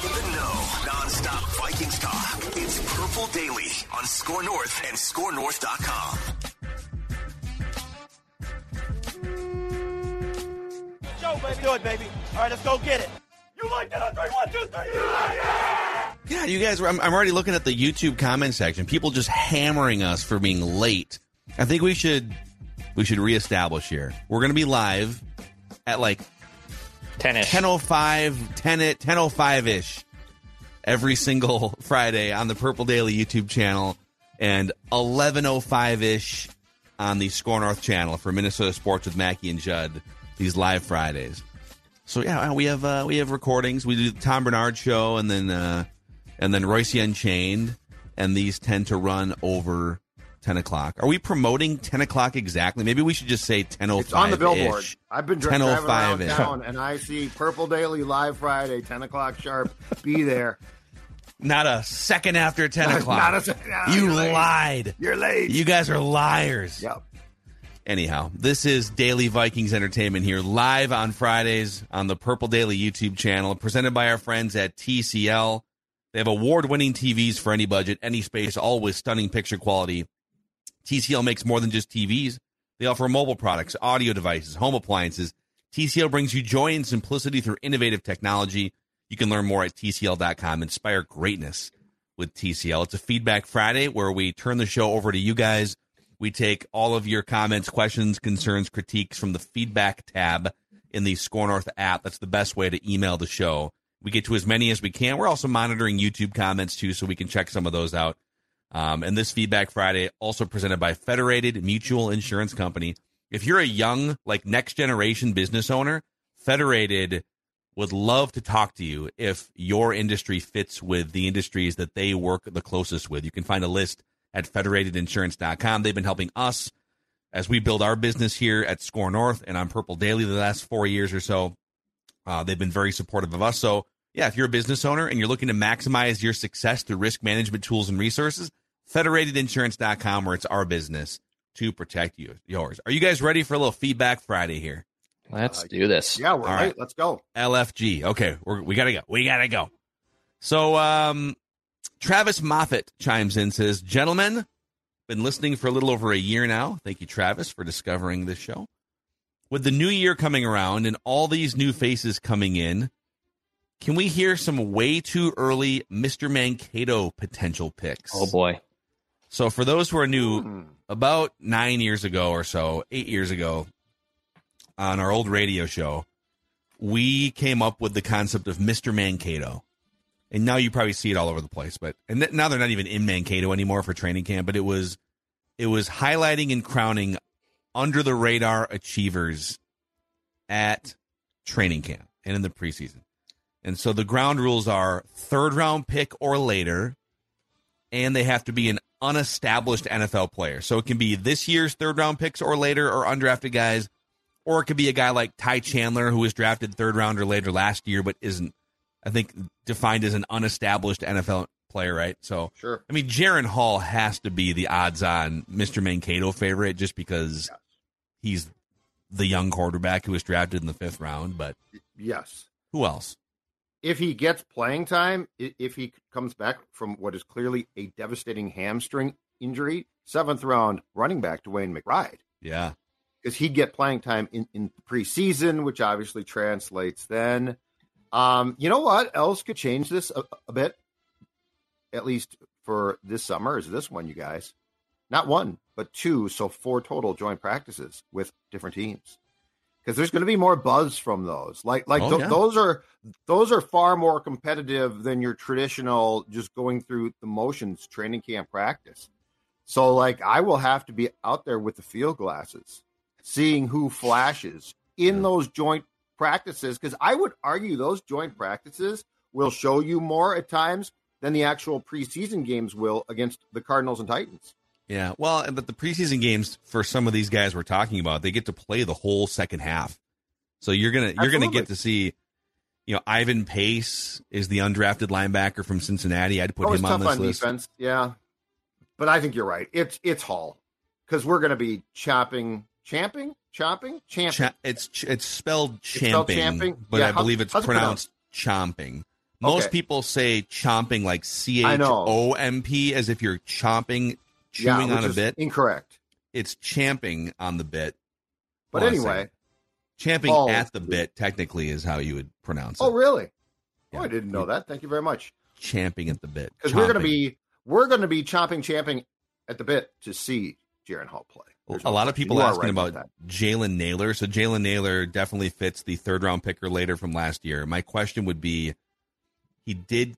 In the know, non-stop Vikings talk. It's Purple Daily on Score North and ScoreNorth.com. Show, baby. Do it, baby. All right, let's go get it. You like that on three, one, two, three. You like it? Yeah, you guys. I'm, I'm already looking at the YouTube comment section. People just hammering us for being late. I think we should we should reestablish here. We're going to be live at like 10ish. 10:05, 10 at 10:05 ish every single Friday on the Purple Daily YouTube channel and 11:05 ish on the Score North channel for Minnesota Sports with Mackey and Judd. These live Fridays. So yeah, we have uh, we have recordings. We do the Tom Barnard show and then uh, and then Royce Unchained, and these tend to run over ten o'clock. Are we promoting ten o'clock exactly? Maybe we should just say ten oh It's on the billboard. I've been oh driving around oh ish. town and I see Purple Daily live Friday, 10 o'clock sharp. Be there. Not a second after ten o'clock. Not a second- no, you you're late. lied. You're late. You guys are liars. Yep. Anyhow, this is Daily Vikings Entertainment here, live on Fridays on the Purple Daily YouTube channel, presented by our friends at TCL. They have award winning TVs for any budget, any space, all with stunning picture quality. TCL makes more than just TVs. They offer mobile products, audio devices, home appliances. TCL brings you joy and simplicity through innovative technology. You can learn more at TCL.com. Inspire greatness with TCL. It's a Feedback Friday where we turn the show over to you guys. We take all of your comments, questions, concerns, critiques from the feedback tab in the Score North app. That's the best way to email the show. We get to as many as we can. We're also monitoring YouTube comments too, so we can check some of those out. Um, and this Feedback Friday, also presented by Federated Mutual Insurance Company. If you're a young, like next generation business owner, Federated would love to talk to you if your industry fits with the industries that they work the closest with. You can find a list at federatedinsurance.com. They've been helping us as we build our business here at Score North and on Purple Daily the last four years or so. Uh, they've been very supportive of us. So, yeah, if you're a business owner and you're looking to maximize your success through risk management tools and resources, federatedinsurance.com, where it's our business to protect you, yours. Are you guys ready for a little feedback Friday here? Let's do this. Yeah, we're All right. right. Let's go. LFG. Okay, we're, we gotta go. We gotta go. So, um, Travis Moffat chimes in, says, "Gentlemen, been listening for a little over a year now. Thank you, Travis, for discovering this show. With the new year coming around and all these new faces coming in, can we hear some way too early Mr. Mankato potential picks? Oh boy. So, for those who are new, Hmm. about nine years ago or so, eight years ago, on our old radio show, we came up with the concept of Mr. Mankato. And now you probably see it all over the place, but and th- now they're not even in Mankato anymore for training camp, but it was it was highlighting and crowning under the radar achievers at training camp and in the preseason. And so the ground rules are third round pick or later, and they have to be an unestablished NFL player. So it can be this year's third round picks or later or undrafted guys, or it could be a guy like Ty Chandler who was drafted third round or later last year, but isn't, I think, defined as an unestablished NFL player, right? So, Sure. I mean, Jaren Hall has to be the odds on Mr. Mankato favorite just because he's the young quarterback who was drafted in the fifth round. But Yes. who else? If he gets playing time, if he comes back from what is clearly a devastating hamstring injury, seventh round running back DeWayne McBride. Yeah. because he'd get playing time in, in preseason, which obviously translates then. Um, you know what else could change this a, a bit, at least for this summer, is this one, you guys. Not one, but two, so four total joint practices with different teams. Because there's going to be more buzz from those. Like, like Oh, th- yeah. those are those are far more competitive than your traditional just going through the motions training camp practice. So, like, I will have to be out there with the field glasses, seeing who flashes in those joint practices. Because I would argue those joint practices will show you more at times than the actual preseason games will against the Cardinals and Titans. Yeah, well, uh, but the preseason games for some of these guys we're talking about, they get to play the whole second half. So you're gonna you're gonna get to see, you know, Ivan Pace is the undrafted linebacker from Cincinnati. I'd put Always him on this on list. defense, yeah. But I think you're right. It's it's Hall because we're going to be chopping, champing, chopping, champing. Cha- it's ch- it's spelled champing, but Yeah, I how- believe it's how's it pronounced chomping. Most Okay. people say chomping like C H. O M P as if you're chomping, chewing which on a bit. Incorrect. It's champing on the bit. But a anyway, champing Hall. at the bit technically is how you would pronounce it. oh really? Oh, yeah. Oh, I didn't know that. Thank you very much. champing at the bit Because we're going to be we're going to be chopping, champing at the bit to see Jaren Hall play. There's a lot of people You asking right about. Jalen Nailor. So Jalen Nailor definitely fits the third round picker later from last year. My question would be he did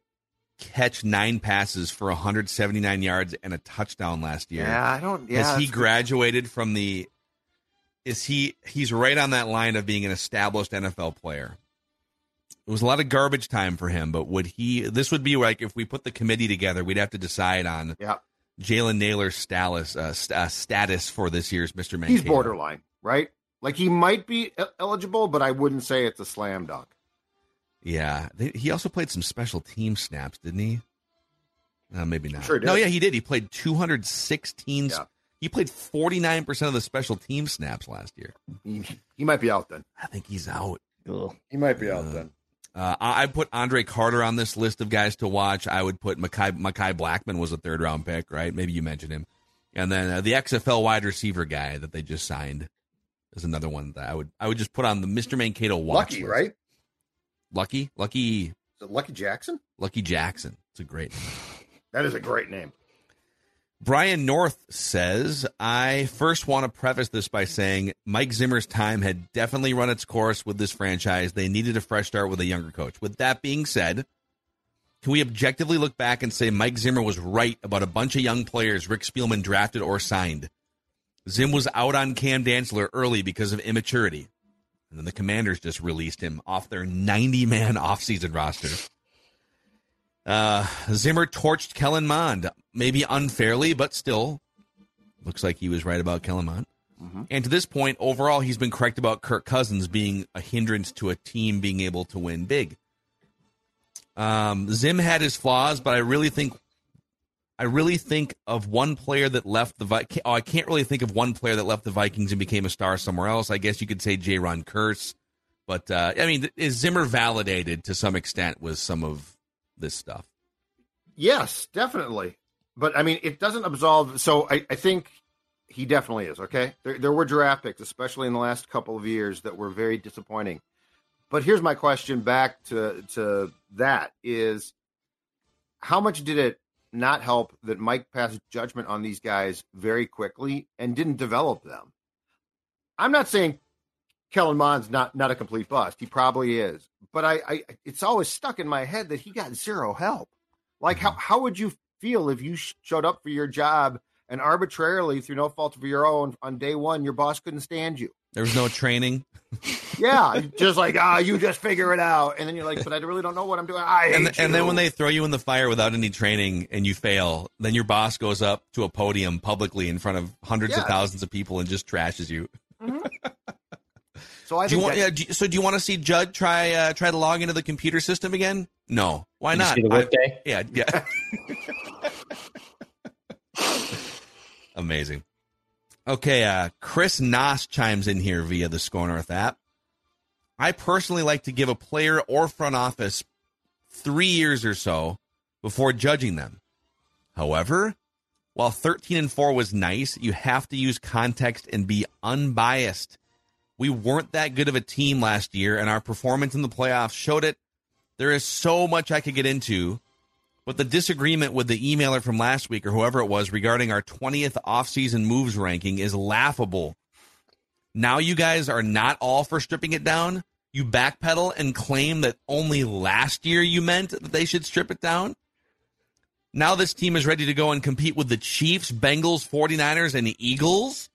catch nine passes for 179 yards and a touchdown last year. Yeah, I don't. Yeah, Has he graduated from the is he he's right on that line of being an established NFL player. It was a lot of garbage time for him, but would he this would be like if we put the committee together, we'd have to decide on Yeah, Jalen Nailor's status uh, st- uh, status for this year's Mr. Mankato. he's borderline, right? Like he might be eligible, but I wouldn't say it's a slam dunk. Yeah, They- he also played some special team snaps, didn't he? Uh, maybe not. Sure did. No, yeah, he did. He played 216. Yeah. He played 49 percent of the special team snaps last year. He, he might be out then. I think he's out. Ugh. He might be Uh, out then. Uh, I I put Andre Carter on this list of guys to watch. I would put Mekhi, Mekhi Blackmon was a third round pick, right? Maybe you mentioned him. And then uh, the XFL wide receiver guy that they just signed is another one that I would I would just put on the Mr. Mankato watch Lucky, list. right? Lucky, Lucky, Lucky Jackson? Lucky Jackson. It's a great name. That is a great name. Brian North says, I first want to preface this by saying Mike Zimmer's time had definitely run its course with this franchise. They needed a fresh start with a younger coach. With that being said, can we objectively look back and say Mike Zimmer was right about a bunch of young players Rick Spielman drafted or signed? Zim was out on Cam Dantzler early because of immaturity. And then the commanders just released him off their 90 man offseason roster. Uh, Zimmer torched Kellen Mond, maybe unfairly, but still looks like he was right about Kellen Mond. And to this point, overall, he's been correct about Kirk Cousins being a hindrance to a team being able to win big. Um, Zim had his flaws, but I really think, I really think of one player that left the oh, I can't really think of one player that left the Vikings and became a star somewhere else. I guess you could say Jayron Kearse, but uh, I mean, is Zimmer validated to some extent with some of this stuff? Yes, definitely. But I mean, it doesn't absolve. So I, I think he definitely is. Okay, there, there were draft picks, especially in the last couple of years, that were very disappointing. But here's my question back to to that: is how much did it not help that Mike passed judgment on these guys very quickly and didn't develop them? I'm not saying Kellen Mond's not not a complete bust. He probably is, but I, I it's always stuck in my head that he got zero help. Like how mm-hmm. how would you feel if you showed up for your job and arbitrarily, through no fault of your own, on day one your boss couldn't stand you? There was no training. Yeah, just like ah, you just figure it out, and then you're like, but I really don't know what I'm doing. I and, you. and then when they throw you in the fire without any training and you fail, then your boss goes up to a podium publicly in front of hundreds of thousands of people and just trashes you. so I Do you want? Yeah, do you- so do you want to see Judd try uh, try to log into the computer system again? No, why You not? see the I- workday? yeah, yeah. Amazing. Okay, uh, Chris Noss chimes in here via the Score North app. I personally like to give a player or front office three years or so before judging them. However, while 13 and 4 was nice, you have to use context and be unbiased. We weren't that good of a team last year, and our performance in the playoffs showed it. There is so much I could get into, but the disagreement with the emailer from last week or whoever it was regarding our 20th offseason moves ranking is laughable. Now you guys are not all for stripping it down. You backpedal and claim that only last year you meant that they should strip it down. Now this team is ready to go and compete with the Chiefs, Bengals, 49ers, and Eagles.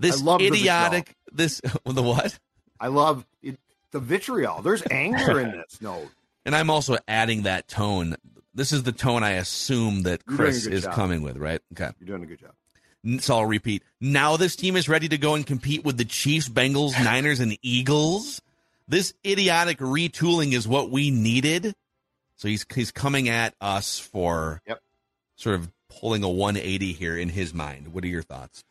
This I love the idiotic this the what? I love it, the vitriol. There's anger in this. No, And I'm also adding that tone. This is the tone I assume that You're doing a Chris is job. coming with, right? Okay. You're doing a good job. So I'll repeat. Now this team is ready to go and compete with the Chiefs, Bengals, Niners, and Eagles. This idiotic retooling is what we needed. So he's he's coming at us for Yep. sort of pulling a 180 here in his mind. What are your thoughts?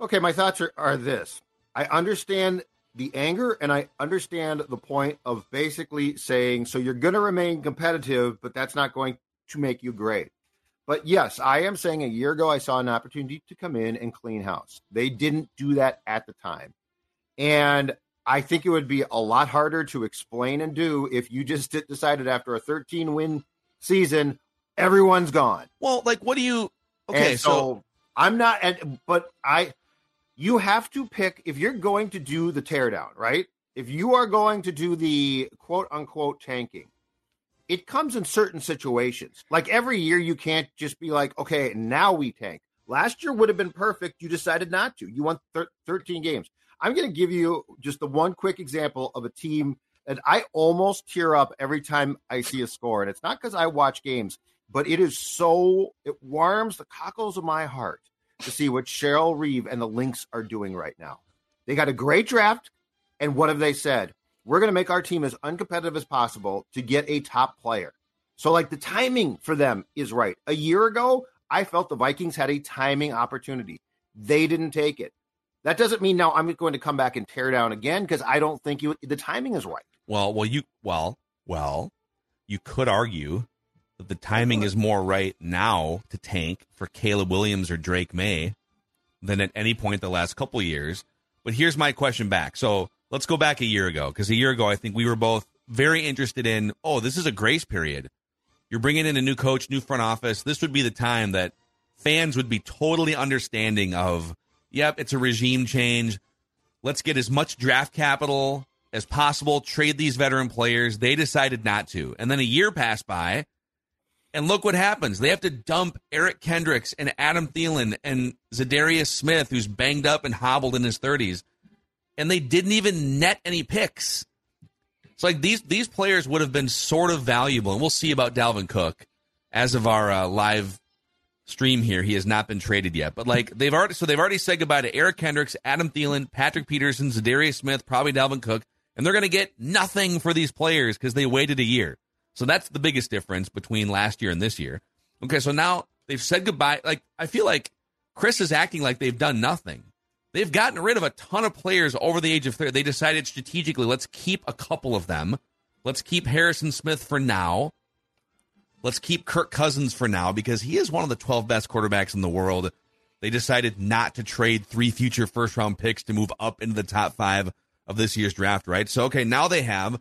Okay, my thoughts are, are this. I understand the anger and I understand the point of basically saying, so you're going to remain competitive, but that's not going to make you great. But yes, I am saying a year ago I saw an opportunity to come in and clean house. They didn't do that at the time. And I think it would be a lot harder to explain and do if you just decided after a 13 win season, everyone's gone. Well, like what do you Okay, so, so, I'm not, but I, you have to pick if you're going to do the teardown, right? If you are going to do the quote unquote tanking, it comes in certain situations. Like every year, you can't just be like, okay, now we tank. Last year would have been perfect. You decided not to. You won thir- 13 games. I'm going to give you just the one quick example of a team that I almost tear up every time I see a score. And it's not because I watch games, but it is so, it warms the cockles of my heart to see what Cheryl Reeve and the Lynx are doing right now. They got a great draft. And what have they said? We're going to make our team as uncompetitive as possible to get a top player. So, like, the timing for them is right. A year ago, I felt the Vikings had a timing opportunity. They didn't take it. That doesn't mean now I'm going to come back and tear down again because I don't think you, the timing is right. well, well you well, well, you could argue that the timing is more right now to tank for Caleb Williams or Drake Maye than at any point the last couple years. But here's my question back. So let's go back a year ago because a year ago I think we were both very interested in. Oh, this is a grace period. You're bringing in a new coach, new front office. This would be the time that fans would be totally understanding of. Yep, it's a regime change. Let's get as much draft capital as possible. Trade these veteran players. They decided not to, and then a year passed by. And look what happens. They have to dump Eric Kendricks and Adam Thielen and Za'Darius Smith, who's banged up and hobbled in his 30s. And they didn't even net any picks. It's like these these players would have been sort of valuable. And we'll see about Dalvin Cook as of our uh, live stream here. He has not been traded yet. But like they've already so they've already said goodbye to Eric Kendricks, Adam Thielen, Patrick Peterson, Za'Darius Smith, probably Dalvin Cook. And they're going to get nothing for these players because they waited a year. So that's the biggest difference between last year and this year. Okay, so now they've said goodbye. Like I feel like Chris is acting like they've done nothing. They've gotten rid of a ton of players over the age of 30. They decided strategically, let's keep a couple of them. Let's keep Harrison Smith for now. Let's keep Kirk Cousins for now because he is one of the 12 best quarterbacks in the world. They decided not to trade three future first round picks to move up into the top five of this year's draft, right? So, okay, now they have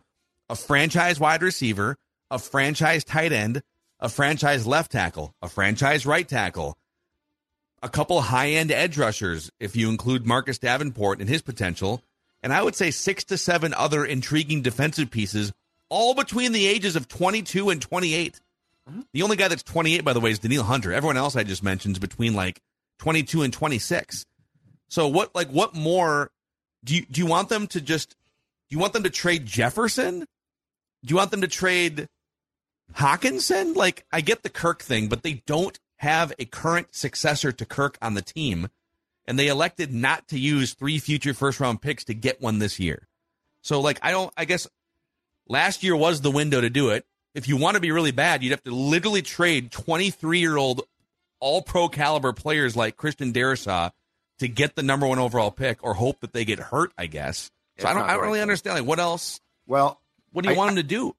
a franchise wide receiver, a franchise tight end, a franchise left tackle, a franchise right tackle, a couple high end edge rushers, if you include Marcus Davenport and his potential, and I would say six to seven other intriguing defensive pieces, all between the ages of 22 and 28. The only guy that's 28, by the way, is Danielle Hunter. Everyone else I just mentioned is between like 22 and 26. So what, like, what more do you do you want them to just? Do you want them to trade Jefferson? Do you want them to trade Hockenson? Like, I get the Kirk thing, but they don't have a current successor to Kirk on the team, and they elected not to use three future first round picks to get one this year. So, like, I don't. I guess last year was the window to do it. If you want to be really bad, you'd have to literally trade 23 year old all pro caliber players like Christian Darrisaw to get the number one overall pick or hope that they get hurt, I guess. So It's I don't I don't really understand like what else Well, what do you I- want them to do?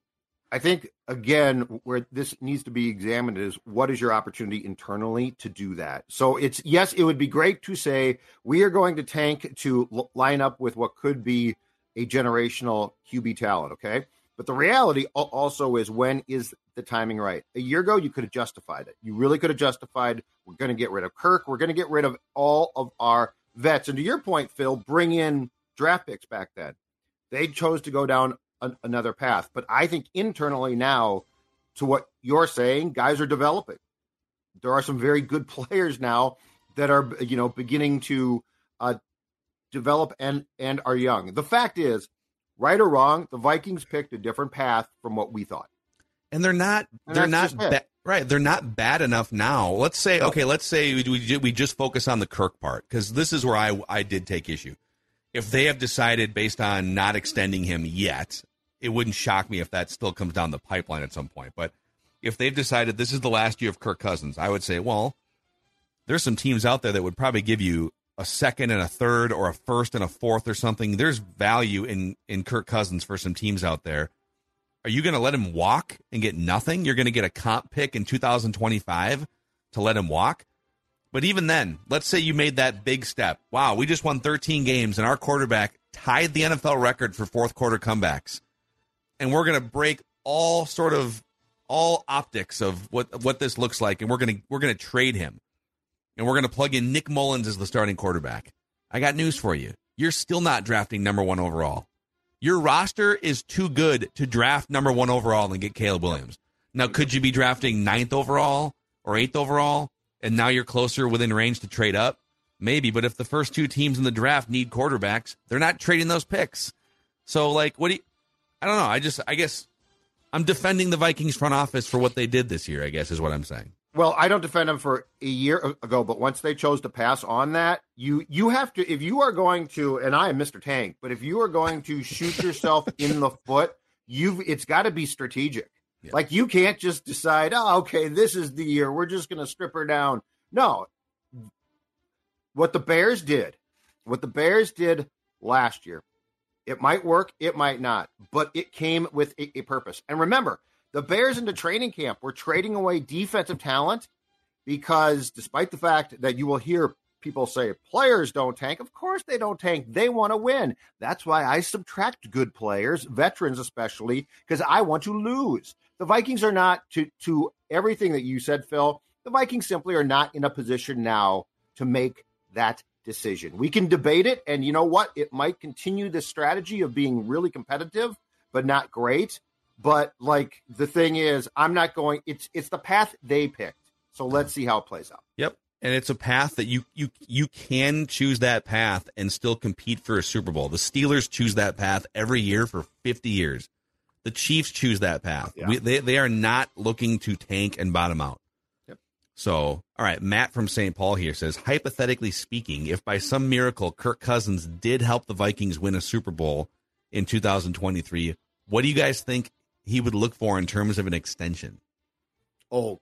I think again where this needs to be examined is what is your opportunity internally to do that. So it's yes, it would be great to say we are going to tank to l- line up with what could be a generational QB talent, okay? But the reality also is when is the timing right? A year ago you could have justified it. You really could have justified we're going to get rid of Kirk, we're going to get rid of all of our vets. And to your point, Phil, bring in draft picks back then. They chose to go down an, another path. But I think internally now, to what you're saying, guys are developing. There are some very good players now that are, you know, beginning to uh, develop and and are young. The fact is, right or wrong, the Vikings picked a different path from what we thought. and they're not And they're not ba- right they're not bad enough now let's say okay let's say we, we, we just focus on the kirk part because this is where i i did take issue if they have decided based on not extending him yet it wouldn't shock me if that still comes down the pipeline at some point but if they've decided this is the last year of kirk cousins i would say well there's some teams out there that would probably give you a second and a third or a first and a fourth or something there's value in in kirk cousins for some teams out there are you going to let him walk and get nothing? You're going to get a comp pick in 2025 to let him walk? But even then, let's say you made that big step. Wow, we just won 13 games and our quarterback tied the NFL record for fourth quarter comebacks. And we're going to break all sort of all optics of what what this looks like and we're going to we're going to trade him. And we're going to plug in Nick Mullens as the starting quarterback. I got news for you. You're still not drafting number 1 overall. Your roster is too good to draft number one overall and get Caleb Williams. Now, could you be drafting ninth overall or eighth overall, and now you're closer within range to trade up? Maybe, but if the first two teams in the draft need quarterbacks, they're not trading those picks. So, like, what do you? I don't know. I just, I guess, I'm defending the Vikings front office for what they did this year. I guess is what I'm saying. Well, I don't defend them for a year ago, but once they chose to pass on that, you you have to if you are going to, and I am Mr. Tank, but if you are going to shoot yourself in the foot, you've it's got to be strategic. Yeah. Like you can't just decide, oh, okay, this is the year we're just going to strip her down. No, what the Bears did, what the Bears did last year, it might work, it might not, but it came with a, a purpose. And remember, the Bears into training camp were trading away defensive talent because despite the fact that you will hear people say players don't tank, of course they don't tank. They want to win. That's why I subtract good players, veterans especially, because I want to lose. The Vikings are not to to everything that you said, Phil. The Vikings simply are not in a position now to make that decision. We can debate it, and you know what? It might continue the strategy of being really competitive, but not great. But like the thing is, I'm not going. It's it's the path they picked. So let's see how it plays out. Yep. And it's a path that you you you can choose that path and still compete for a Super Bowl. The Steelers choose that path every year for 50 years. The Chiefs choose that path. Yeah. We, they they are not looking to tank and bottom out. So, all right, Matt from St. Paul here says, hypothetically speaking, if by some miracle Kirk Cousins did help the Vikings win a Super Bowl in 2023, what do you guys think he would look for in terms of an extension? Oh,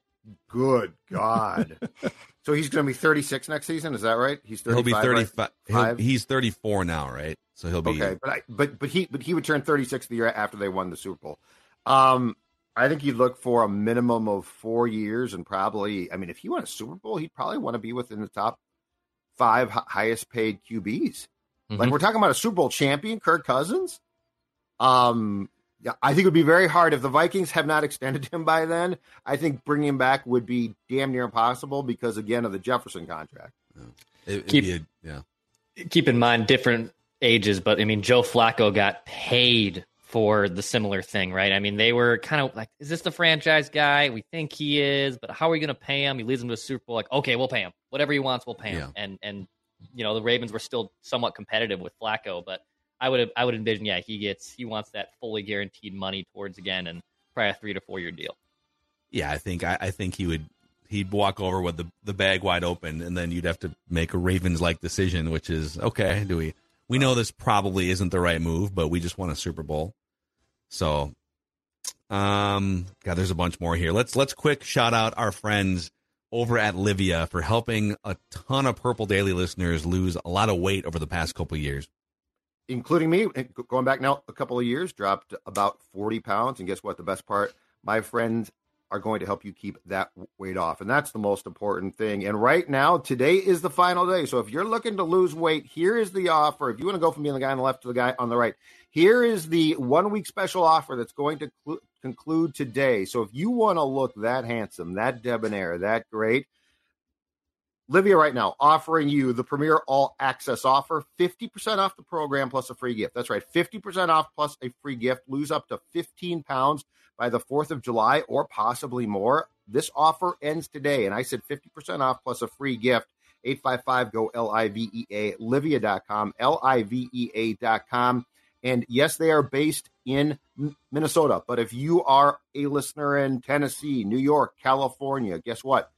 good God! so he's going to be 36 next season. Is that right? He's 35. He'll be right? 35. he'll- he's 34 now, right? So he'll be Okay, but I, but but he but he would turn 36 the year after they won the Super Bowl. Um, I think you'd look for a minimum of four years, and probably, I mean, if he won a Super Bowl, he'd probably want to be within the top five hi- highest paid QBs. Like Mhm. we're talking about a Super Bowl champion, Kirk Cousins. Um, yeah, I think it would be very hard if the Vikings have not extended him by then. I think bringing him back would be damn near impossible because again of the Jefferson contract. It, it'd Keep- a- yeah. keep in mind different ages, but I mean, Joe Flacco got paid for the similar thing, right? I mean, they were kind of like, is this the franchise guy? We think he is, but how are we going to pay him? He leads them to a Super Bowl. Like, okay, we'll pay him. Whatever he wants, we'll pay him. And, and, you know, the Ravens were still somewhat competitive with Flacco, but I would, I would envision, yeah, he gets, he wants that fully guaranteed money towards again and probably a three to four year deal. Yeah, I think I, I think he would he'd walk over with the, the bag wide open and then you'd have to make a Ravens like decision, which is okay, do we we know this probably isn't the right move, but we just won a Super Bowl. So um God, there's a bunch more here. Let's let's quick shout out our friends over at Livea for helping a ton of Purple Daily listeners lose a lot of weight over the past couple years. including me, going back now a couple of years, dropped about 40 pounds. And guess what? The best part, my friends are going to help you keep that weight off. And that's the most important thing. And right now, today is the final day. So if you're looking to lose weight, here is the offer. If you want to go from being the guy on the left to the guy on the right, here is the one week special offer that's going to clu- conclude today. So if you want to look that handsome, that debonair, that great, Livea right now offering you the premier all access offer 50% off the program plus a free gift. That's right, 50% off plus a free gift. Lose up to 15 pounds by the 4th of July or possibly more. This offer ends today. And I said 50% off plus a free gift. 855 go L I V E A, Livea.com, L I V E A.com. And yes, they are based in Minnesota. But if you are a listener in Tennessee, New York, California, guess what?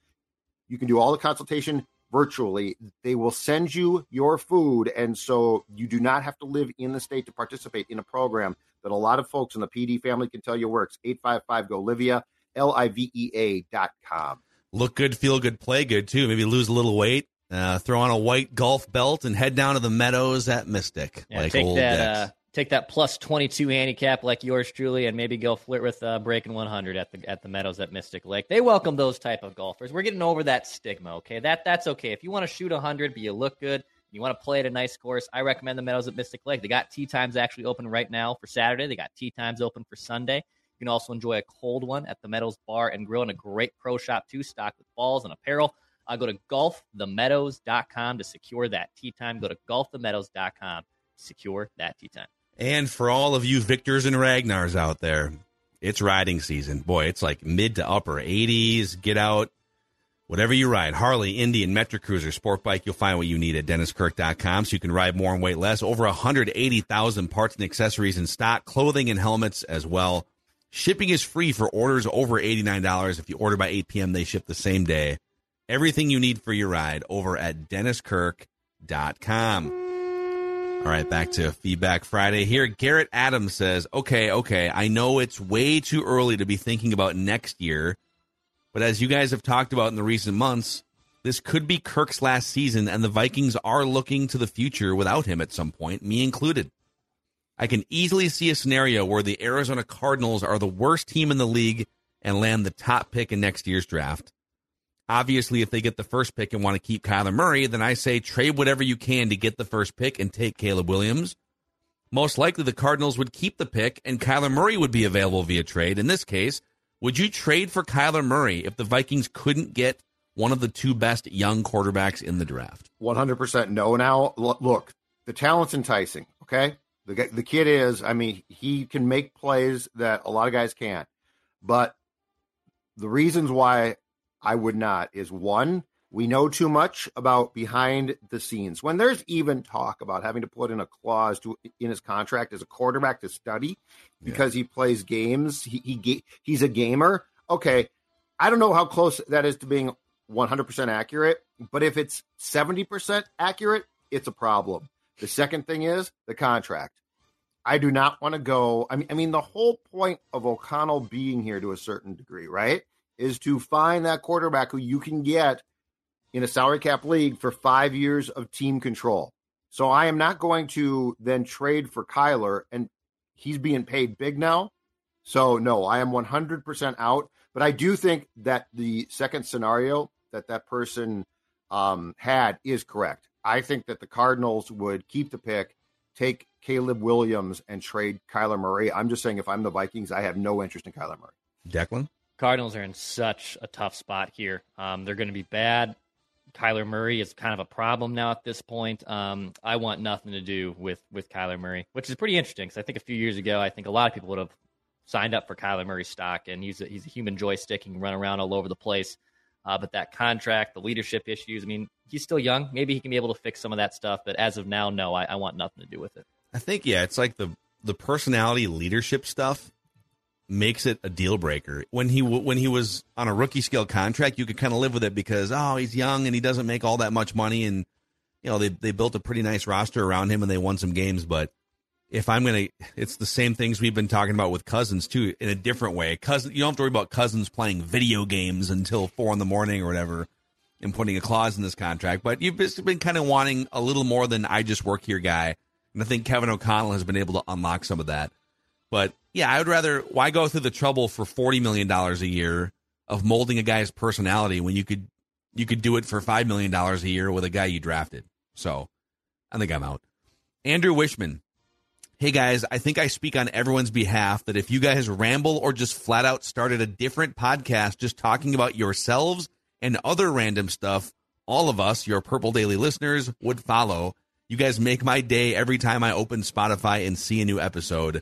You can do all the consultation virtually. They will send you your food. And so you do not have to live in the state to participate in a program that a lot of folks in the PD family can tell you works. 855 GO Livea, L I V E A dot com. Look good, feel good, play good too. Maybe lose a little weight. Uh, throw on a white golf belt and head down to the meadows at Mystic. Yeah, like take old that. Uh, take that plus twenty two handicap like yours truly, and maybe go flirt with uh, breaking one hundred at the at the Meadows at Mystic Lake. They welcome those type of golfers. We're getting over that stigma. Okay, that that's okay. If you want to shoot hundred, but you look good, you want to play at a nice course, I recommend the Meadows at Mystic Lake. They got tee times actually open right now for Saturday. They got tee times open for Sunday. You can also enjoy a cold one at the Meadows Bar and Grill and a great pro shop too, stocked with balls and apparel. Uh, go to golfthemeadows.com to secure that tee time. Go to golfthemeadows.com secure that tee time. And for all of you Victors and Ragnars out there, it's riding season. Boy, it's like mid to upper 80s. Get out. Whatever you ride, Harley, Indian, Metro Cruiser, Sport Bike, you'll find what you need at DennisKirk.com so you can ride more and weight less. Over 180,000 parts and accessories in stock, clothing and helmets as well. Shipping is free for orders over $89. If you order by 8 p.m., they ship the same day. Everything you need for your ride over at DennisKirk.com. All right, back to Feedback Friday here. Garrett Adams says, okay, okay, I know it's way too early to be thinking about next year, but as you guys have talked about in the recent months, this could be Kirk's last season, and the Vikings are looking to the future without him at some point, me included. I can easily see a scenario where the Arizona Cardinals are the worst team in the league and land the top pick in next year's draft. Obviously, if they get the first pick and want to keep Kyler Murray, then I say trade whatever you can to get the first pick and take Caleb Williams. Most likely, the Cardinals would keep the pick and Kyler Murray would be available via trade. In this case, would you trade for Kyler Murray if the Vikings couldn't get one of the two best young quarterbacks in the draft? 100% no now. Look, the talent's enticing, okay? The, the kid is, I mean, he can make plays that a lot of guys can't. But the reasons why I would not is one, we know too much about behind the scenes. When there's even talk about having to put in a clause to in his contract as a quarterback to study because he plays games, he, he he's a gamer. Okay, I don't know how close that is to being 100% accurate, but if it's 70% accurate, it's a problem. The second thing is the contract. I do not want to go. I mean, I mean, the whole point of O'Connell being here to a certain degree, right, is to find that quarterback who you can get in a salary cap league for five years of team control. So I am not going to then trade for Kyler, and he's being paid big now. So no, I am 100% out. But I do think that the second scenario that that person um, had is correct. I think that the Cardinals would keep the pick, take Caleb Williams, and trade Kyler Murray. I'm just saying, if I'm the Vikings, I have no interest in Kyler Murray. Declan? Cardinals are in such a tough spot here. Um, they're going to be bad. Kyler Murray is kind of a problem now at this point. Um, I want nothing to do with with Kyler Murray, which is pretty interesting because I think a few years ago, I think a lot of people would have signed up for Kyler Murray stock, and he's a, he's a human joystick and run around all over the place. Uh, but that contract, the leadership issues, I mean, he's still young. Maybe he can be able to fix some of that stuff. But as of now, no, I, I want nothing to do with it. I think yeah, it's like the the personality leadership stuff makes it a deal breaker. When he when he was on a rookie scale contract, you could kind of live with it because oh, he's young and he doesn't make all that much money and you know, they they built a pretty nice roster around him and they won some games, but if I'm to it's the same things we've been talking about with Cousins too in a different way. Cousin you don't have to worry about Cousins playing video games until 4 in the morning or whatever and putting a clause in this contract, but you've just been kind of wanting a little more than I just work here guy. And I think Kevin O'Connell has been able to unlock some of that. But yeah, I would rather why go through the trouble for forty million dollars a year of molding a guy's personality when you could you could do it for five million dollars a year with a guy you drafted. So I think I'm out. Andrew Wishman. Hey guys, I think I speak on everyone's behalf that if you guys ramble or just flat out started a different podcast just talking about yourselves and other random stuff, all of us, your Purple Daily listeners, would follow. You guys make my day every time I open Spotify and see a new episode.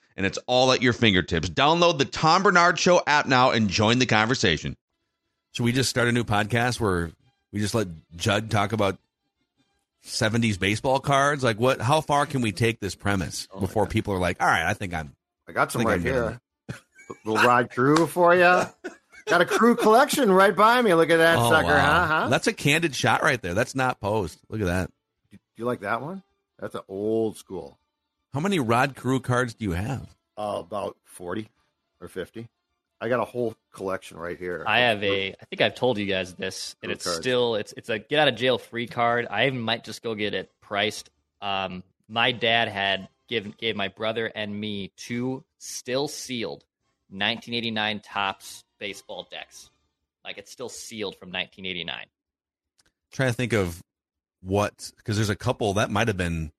and it's all at your fingertips. Download the Tom Barnard Show app now and join the conversation. Should we just start a new podcast where we just let Judd talk about 70s baseball cards? Like what how far can we take this premise oh before people are like, "All right, I think I'm I got some think right I'm getting here. Little Rod Carew for you. Got a Carew collection right by me. Look at that Oh, sucker, wow. huh? huh? That's a candid shot right there. That's not posed. Look at that. Do you like that one? That's an old school. How many Rod Carew cards do you have? Uh, about 40 or 50. I got a whole collection right here. I have a. I think I've told you guys this, and it's cards. still it's it's a get out of jail free card. I even might just go get it priced. Um, my dad had given gave my brother and me two still sealed 1989 Topps baseball decks. Like it's still sealed from 1989. trying to think of what because there's a couple that might have been.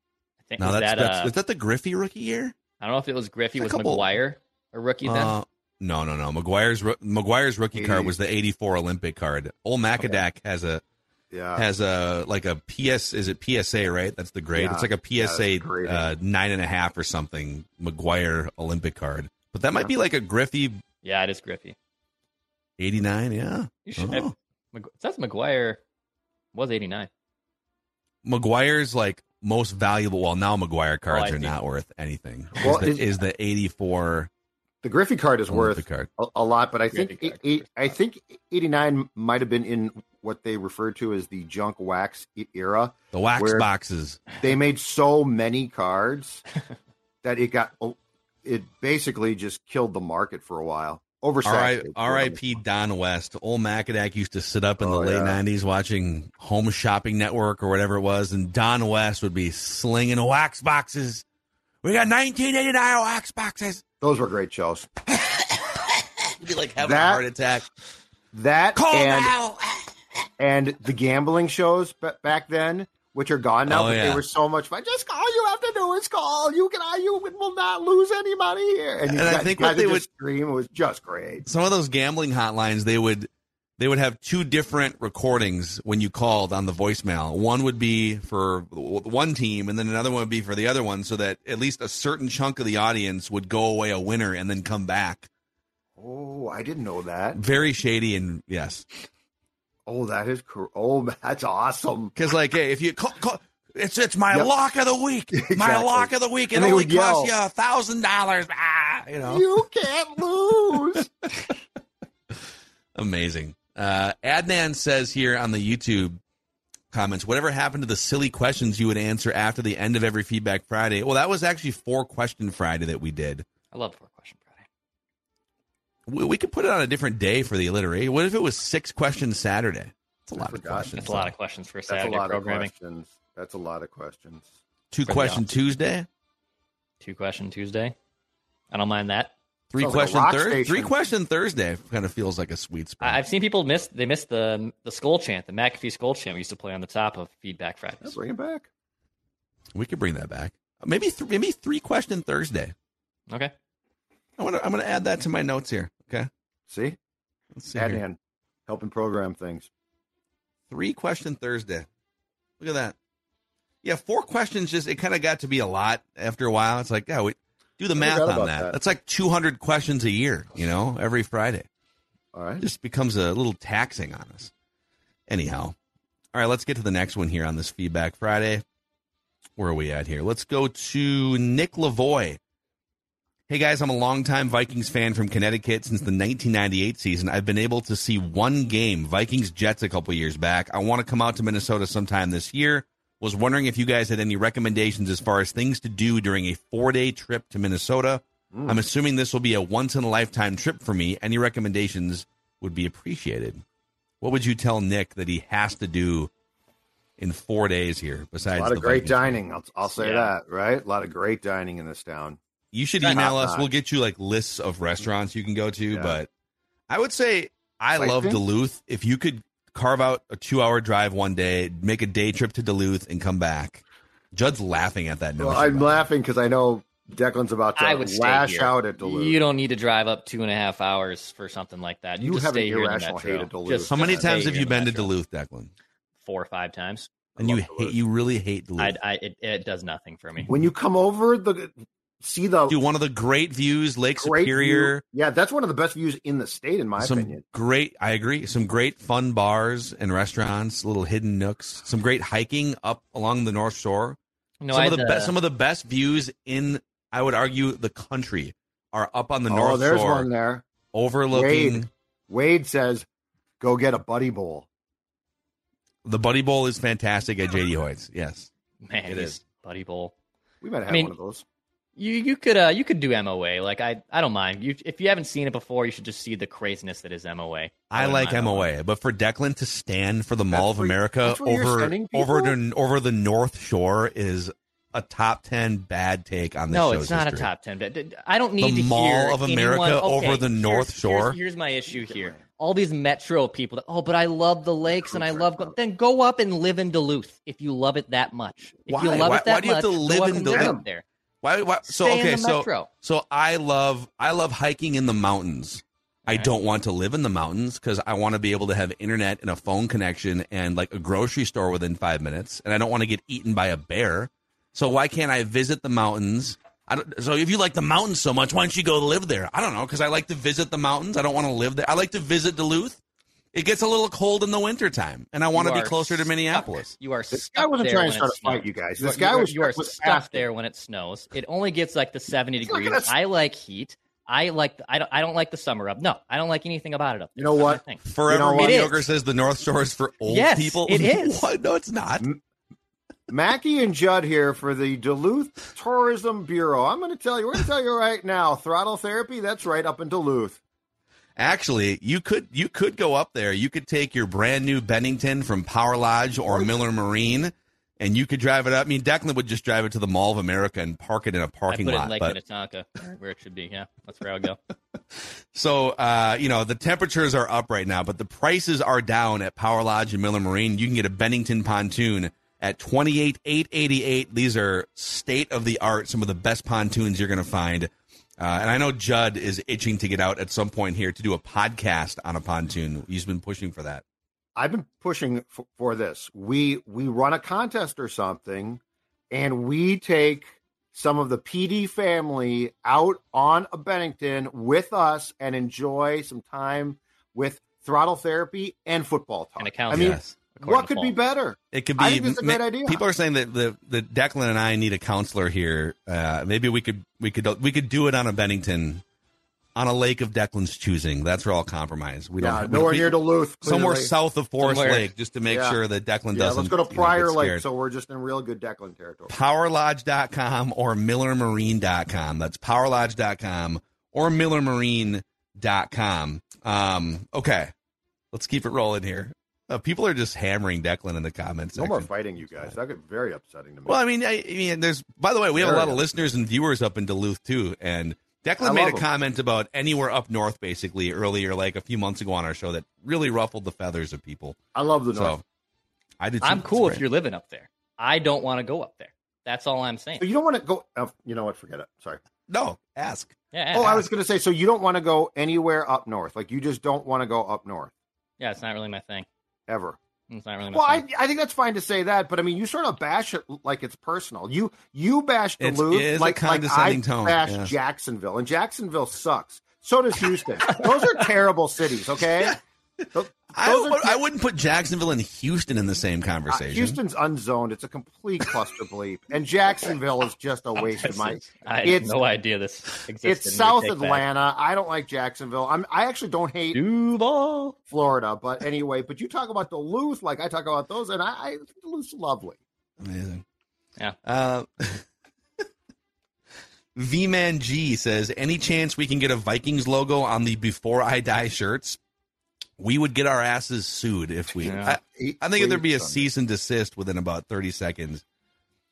I think No, was that's, that, that's uh, is that the Griffey rookie year? I don't know if it was Griffey. a Was couple- McGwire a rookie then? Uh, no, no, no. McGwire's McGwire's rookie card was the '84 Olympic card. Old Macadac has a yeah. has a like a PS. Is it PSA? Right, that's the grade. Yeah, it's like a PSA it's graded. uh, nine and a half or something. McGwire Olympic card, but that might be like a Griffey yeah, it is Griffey. '89. Yeah, You should. Oh. Mc- It McGwire was 89. McGwire's like most valuable. Well, now McGwire oh, cards Oh, I are not worth anything. Well, is, is- the, is the '84 the Griffey card is worth card? a, a lot, but I think Griffey eight, I think 89 might have been in what they referred to as the junk wax era. The wax boxes. They made so many cards that it got oh, it basically just killed the market for a while. Oversaturated. R.I.P. Don West. Old Macadac used to sit up in the Oh, late yeah. '90s watching Home Shopping Network or whatever it was, and Don West would be slinging wax boxes. We got 1989 wax boxes. Those were great shows. You'd be like having That- a heart attack. That Call and now. and the gambling shows ba- back then, which are gone now, Oh, but yeah. they were so much fun. Just all you have to do is call. You can, I you will not lose any money here. And, And I think what they would. It was just great. Some of those gambling hotlines, they would they would have two different recordings when you called on the voicemail. One would be for one team, and then another one would be for the other one, so that at least a certain chunk of the audience would go away a winner and then come back. Oh, I didn't know that. Very shady, and yes, Oh, that is cool. Oh, that's awesome. because like, hey, if you call, call it's it's my Yep. lock of the week, my lock of the week. It And only costs you a thousand dollars. Ah, you know, You can't lose. Amazing. Uh, Adnan says here on the YouTube comments, whatever happened to the silly questions you would answer after the end of every Feedback Friday? Well, that was actually four question Friday that we did. I love four question Friday. We, we could put it on a different day for the alliteration. What if it was six questions Saturday? That's a lot of questions. That's a lot of questions for That's a Saturday lot programming. of questions. That's a lot of questions. Two for question. Tuesday, Two question Tuesday. I don't mind that. three Sounds question rock Thursday. Three question Thursday kind of feels like a sweet spot. I, I've seen people miss. They missed the the skull chant, the McAfee skull chant we used to play on the top of Feedback Yeah, Fridays. bring it back. we could bring that back. Maybe th- maybe three question Thursday. Okay. I want to. I'm going to add that to my notes here. Okay. See, Let's see. here. Adnan helping program things. Three question Thursday. Look at that. Yeah, four questions. Just it kind of got to be a lot after a while. It's like, yeah, we do the I math on that. that. That's like 200 questions a year. You know, every Friday. All right. It just becomes a little taxing on us. Anyhow, all right. Let's get to the next one here on this feedback Friday. Where are we at here? Let's go to Nick Lavoy. Hey guys, I'm a longtime Vikings fan from Connecticut since the 1998 season. I've been able to see one game, Vikings Jets, a couple years back. I want to come out to Minnesota sometime this year. Was wondering if you guys had any recommendations as far as things to do during a four day trip to Minnesota. Mm. I'm assuming this will be a once in a lifetime trip for me. Any recommendations would be appreciated. What would you tell Nick that he has to do in four days here? Besides A lot the of great Vikings? dining. I'll, I'll say Yeah. that. Right. A lot of great dining in this town. You should Top email us. notch. We'll get you like lists of restaurants you can go to. Yeah. But I would say I Sight love thing? Duluth. If you could carve out a two hour drive one day, make a day trip to Duluth and come back. Judd's laughing at that notion. Well, I'm by the way. laughing because I know Declan's about to I would stay lash here. out at Duluth. You don't need to drive up two and a half hours for something like that. You, You just have stay an here in the irrational metro. hate of Duluth. Just How many stay times have here you in the been to metro. Duluth, Declan? Four or five times. And you hate, you really hate Duluth. I, I it, it does nothing for me. when you come over, the see the do one of the great views, Lake great Superior. view- Yeah, that's one of the best views in the state, in my some opinion. great i agree some great fun bars and restaurants little hidden nooks some great hiking up along the north shore No, some I of the had, best some of the best views in i would argue the country are up on the oh, north there's shore There's one there. overlooking Wade. Wade says, "Go get a buddy bowl." the buddy bowl is fantastic at jd hoyt's yes man, it he's is. Buddy Bowl. We might have I mean, one of those. You you could uh you could do MOA. Like I I don't mind. You if you haven't seen it before, you should just see the craziness that is MOA. I wouldn't like mind MOA, but for Declan to stand for the Mall of America that's where you're over over people? the over the North Shore is a top ten bad take on this No, show's it's not history. a top ten. But I don't need The to Mall hear of anyone- America okay, over the here's- North here's- Shore. Here's, my issue here. All these metro people. That, oh, but I love the lakes and I love. Go-. Then go up and live in Duluth if you love it that much. If Why? you love Why- it that why do you have much, to live in Duluth? there. Why? why so Stay in okay, the so metro. so I love I love hiking in the mountains. I Right. don't want to live in the mountains because I want to be able to have internet and a phone connection and like a grocery store within five minutes, and I don't want to get eaten by a bear. So why can't I visit the mountains? I don't, so if you like the mountains so much, why don't you go live there? I don't know because I like to visit the mountains. I don't want to live there. I like to visit Duluth. It gets a little cold in the wintertime, and I want to be are closer to. Minneapolis. You are This stuck guy wasn't there trying to start a fight, you guys. You This are- guy you are, was- you are was stuck asking. there when it snows. It only gets like the seventy degrees. gonna s- I like heat. I like. I don't. I don't like the summer up. No, I don't like anything about it up. You there. know It's not my what? thing. Forever You know what? It mediocre is. says the North Shore is for old Yes, people. it is. what? No, it's not. Mackie and Judd here for the Duluth Tourism Bureau. I'm going to tell you, we're going to tell you right now, throttle therapy, that's right up in Duluth. Actually, you could you could go up there. You could take your brand new Bennington from Power Lodge or Miller Marine, and you could drive it up. I mean, Declan would just drive it to the Mall of America and park it in a parking put it lot. in Lake but Minnetonka, where it should be. Yeah, that's where I'll go. so uh, you know the temperatures are up right now, but the prices are down at Power Lodge and Miller Marine. You can get a Bennington pontoon at twenty eight eight eighty eight. These are state of the art, some of the best pontoons you're going to find. Uh, and I know Judd is itching to get out at some point here to do a podcast on a pontoon. He's been pushing for that. I've been pushing for, for this. We we run a contest or something, and we take some of the PD family out on a Bennington with us and enjoy some time with throttle therapy and football talk. And accounts. I mean, Yes. According what to could be better? It could be. I think it's a great idea. People are saying that the the Declan and I need a counselor here. Uh, maybe we could we could we could do it on a Bennington, on a lake of Declan's choosing. That's where I'll compromise. We Yeah, don't we- nowhere we- near Duluth. somewhere clearly. south of Forest Somewhere. Lake, just to make Yeah. sure that Declan Yeah, doesn't. let's go to you know, Prior Lake, so we're just in real good Declan territory. powerlodge.com or millermarine.com. That's powerlodge.com or millermarine.com. Um, okay, let's keep it rolling here. Uh, people are just hammering Declan in the comments. No more fighting, you guys. That get very upsetting to me. Well, I mean, I, I mean, there's. By the way, we have a Very lot of listeners and viewers up in Duluth too, and I Declan made a love 'em. comment about anywhere up north, basically earlier, like a few months ago on our show, that really ruffled the feathers of people. I love the North. So I did. I'm cool if you're living up there. I don't want to go up there. That's all I'm saying. So you don't want to go. Uh, you know what? Forget it. Sorry. No, ask. Yeah, Oh, I was going to say. So you don't want to go anywhere up north. Like you just don't want to go up north yeah. It's not really my thing. Ever. It's not really Well, I. I think that's fine to say that, but I mean, you sort of bash it like it's personal. You you bash It's- Duluth it is a like, like I condescending tone, bash yes. Jacksonville, and Jacksonville sucks. So does Houston. Those are terrible cities. Okay, Those- I, those are would- te- I wouldn't put Jacksonville and Houston in the same Uh, conversation. Houston's unzoned. It's a complete cluster bleep, and Jacksonville is just a waste of my. I had no idea this existed. It's South take that. Atlanta. I don't like Jacksonville. I'm. I actually don't hate Duval. Florida, but anyway. But you talk about Duluth, like I talk about those, and I, I think Duluth's lovely. Amazing. Yeah. Uh, V Man G says, any chance we can get a Vikings logo on the Before I Die shirts? We would get our asses sued if we. Yeah. I, I think there'd be a cease and desist within about 30 seconds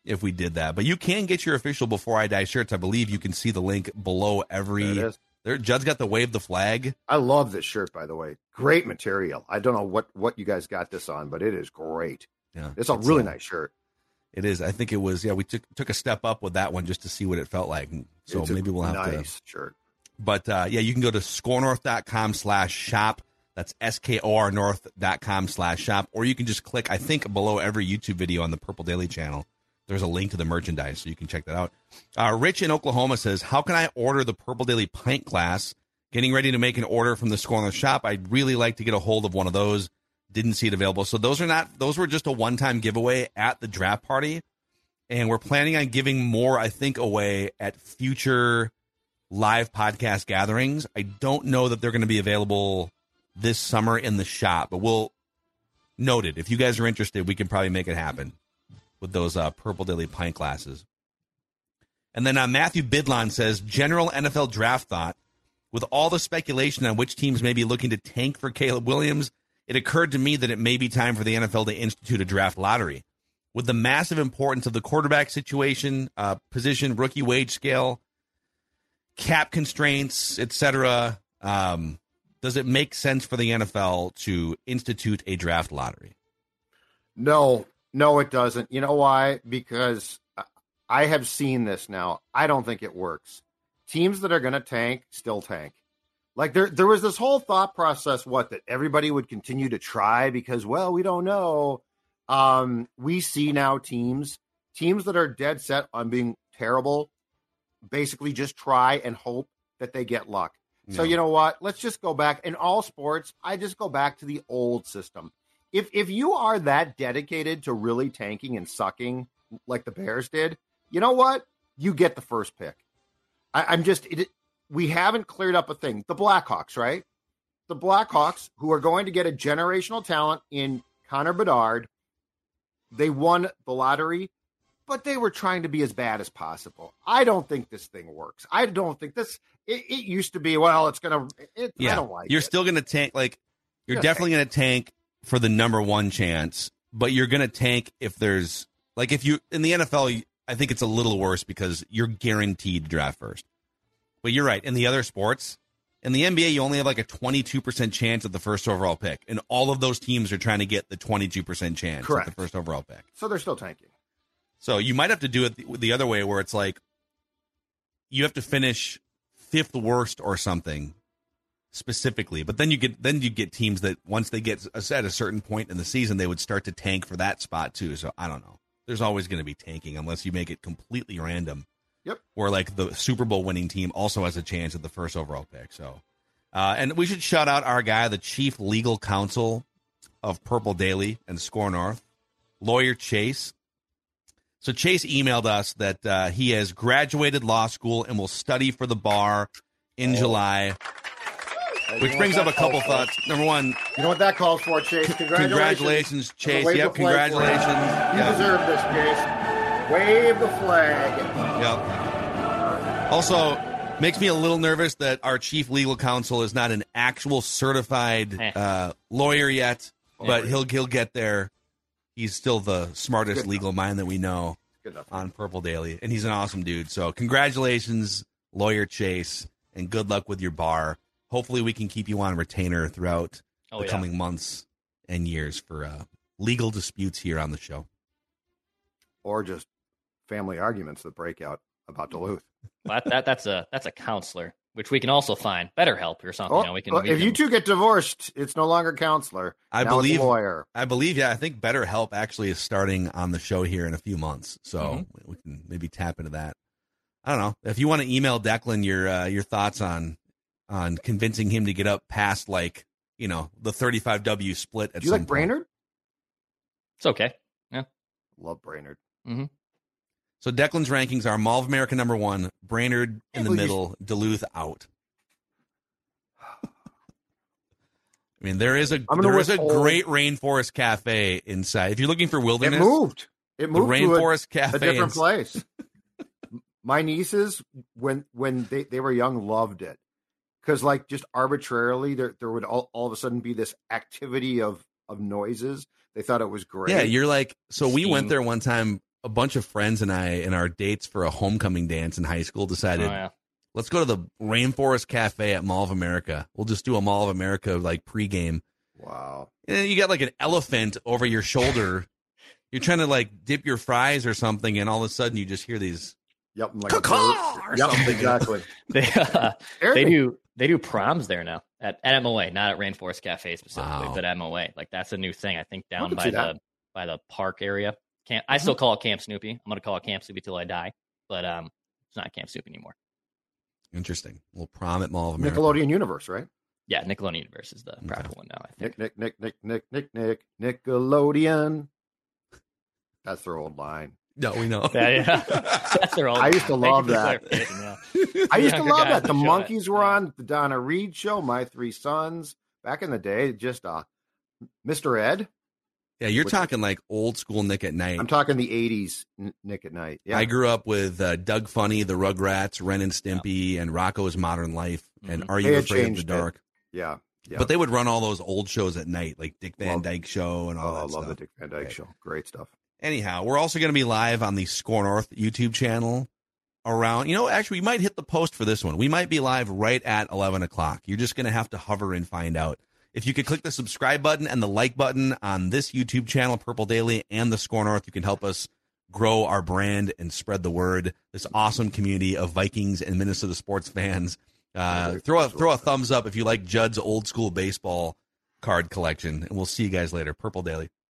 if we did that. But you can get your official Before I Die shirts. I believe you can see the link below There it every. is. There, Judd's got the wave the flag. I love this shirt, by the way. Great material. I don't know what what you guys got this on, but it is great. Yeah, It's a really uh, nice shirt. It is. I think it was. Yeah, we took took a step up with that one just to see what it felt like. So It's a maybe we'll have to. nice shirt. But uh, yeah, you can go to skornorth.com slash shop. That's S-K-O-R north.com slash shop. Or you can just click, I think, below every YouTube video on the Purple Daily channel. There's a link to the merchandise, so you can check that out. Uh, Rich in Oklahoma says, how can I order the Purple Daily pint glass? Getting ready to make an order from the SKOR North shop. I'd really like to get a hold of one of those. Didn't see it available. So those are not, those were just a one-time giveaway at the draft party. And we're planning on giving more, I think, away at future live podcast gatherings. I don't know that they're going to be available this summer in the shop, but we'll note it. If you guys are interested, we can probably make it happen with those uh, Purple Daily pint glasses. And then uh, Matthew Bidlon says general NFL draft thought. With all the speculation on which teams may be looking to tank for Caleb Williams, it occurred to me that it may be time for the NFL to institute a draft lottery. With the massive importance of the quarterback situation, uh, position, rookie wage scale, cap constraints, etc. Um, does it make sense for the NFL to institute a draft lottery? No, no, it doesn't. You know why? Because I- have seen this now. I don't think it works. Teams that are going to tank still tank. Like there, there was this whole thought process. What that everybody would continue to try because, well, we don't know. Um, we see now teams, teams that are dead set on being terrible, basically just try and hope that they get luck. So you know what? Let's just go back in all sports. I just go back to the old system. If if you are that dedicated to really tanking and sucking like the Bears did, you know what? You get the first pick. I, I'm just it, we haven't cleared up a thing. The Blackhawks, right? The Blackhawks, who are going to get a generational talent in Connor Bedard, they won the lottery, but they were trying to be as bad as possible. I don't think this thing works. I don't think this. It, it used to be well. It's gonna. It, I don't like. you're it. still going to tank. Like you're Yeah, definitely going to tank for the number one chance, but you're going to tank if there's like if you in the NFL. I think it's a little worse because you're guaranteed to draft first. But you're right. In the other sports, in the NBA, you only have like a 22% chance at the first overall pick, and all of those teams are trying to get the 22% chance Correct. at the first overall pick. so they're still tanking. So you might have to do it the, the other way, where it's like you have to finish fifth worst or something specifically, but then you get then you get teams that once they get at a certain point in the season, they would start to tank for that spot too. So I don't know. There's always going to be tanking unless you make it completely random. Yep. Or like the Super Bowl winning team also has a chance at the first overall pick. So, uh, and we should shout out our guy, the chief legal counsel of Purple Daily and SKOR North, lawyer Chase. So Chase emailed us that uh, he has graduated law school and will study for the bar in July, which brings up a couple thoughts. Number one, You know what that calls for, Chase? Congratulations, congratulations, Chase. Wave Yep, the flag for congratulations. You Yep. deserve this, Chase. Wave the flag. Yep. Also, makes me a little nervous that our chief legal counsel is not an actual certified Eh. uh, lawyer yet, but he'll he'll get there. He's still the smartest Good legal mind that we know on Purple Daily, and he's an awesome dude. So, congratulations, lawyer Chase, and good luck with your bar. Hopefully, we can keep you on retainer throughout Oh, the yeah. coming months and years for uh, legal disputes here on the show. Or just family arguments that break out about Duluth. That, that that's a that's a counselor, which we can also find BetterHelp or something. Oh, You know, we can, well, we if you two get divorced, it's no longer counselor. I Now it's believe lawyer. I believe, yeah, I think BetterHelp actually is starting on the show here in a few months, so Mhm. we can maybe tap into that. I don't know if you want to email Declan your uh, your thoughts on on convincing him to get up past like you know the 35W split. At Do you some like point. Brainerd? it's okay. Yeah, love Brainerd. So Declan's rankings are Mall of America number one, Brainerd in the middle, Duluth out. I mean, there is a there is a great rainforest cafe inside. If you're looking for wilderness, It moved. It the moved to a, rainforest cafe a different ins- place. My nieces, when when they, they were young, loved it because like just arbitrarily there there would all, all of a sudden be this activity of of noises. They thought it was great. Yeah, you're like so we went there one time a bunch of friends and I in our dates for a homecoming dance in high school Oh, decided yeah. let's go to the Rainforest Cafe at Mall of America. We'll just do a Mall of America like pregame. wow. And you got like an elephant over your shoulder you're trying to like dip your fries or something, and all of a sudden you just hear these. Yep. Like Caw-caw or yep, something. exactly. They uh, they do they do proms there now at, at MOA, not at Rainforest Cafe specifically, Wow. but at MOA. Like that's a new thing. I think down by the that. by the park area. Camp. I still call it Camp Snoopy. I'm gonna call it Camp Snoopy till I die, but um, it's not Camp Snoopy anymore. Interesting. Little prom at Mall of America. Nickelodeon Universe, right? Yeah, Nickelodeon Universe is the proper one now. I think. Nick, Nick, Nick, Nick, Nick, Nick, Nick, Nickelodeon. That's their old line. No, we know. Yeah, yeah. That's their old. I used to Thank love that. yeah. I used to love that. The would it. monkeys were Yeah. on the Donna Reed show, My Three Sons. Back in the day, just uh, Mr. Ed. Yeah, you're Which- talking like old school Nick at Night. I'm talking the '80s Nick at Night. Yeah, I grew up with uh, Doug Funnie, The Rugrats, Ren and Stimpy, and Rocko's Modern Life, and Mhm. Are You Afraid of the changed it. Dark? yeah, yeah. But they would run all those old shows at night, like Dick Van Love- Dyke Show and all oh, I love stuff. the Dick Van Dyke Right. Show. Great stuff. Anyhow, we're also going to be live on the SKOR North YouTube channel around, you know, actually, we might hit the post for this one. We might be live right at 11 o'clock. You're just going to have to hover and find out. If you could click the subscribe button and the like button on this YouTube channel, Purple Daily, and the SKOR North, you can help us grow our brand and spread the word. This awesome community of Vikings and Minnesota sports fans. Uh, throw a throw a thumbs up if you like Judd's old school baseball card collection, and we'll see you guys later. Purple Daily.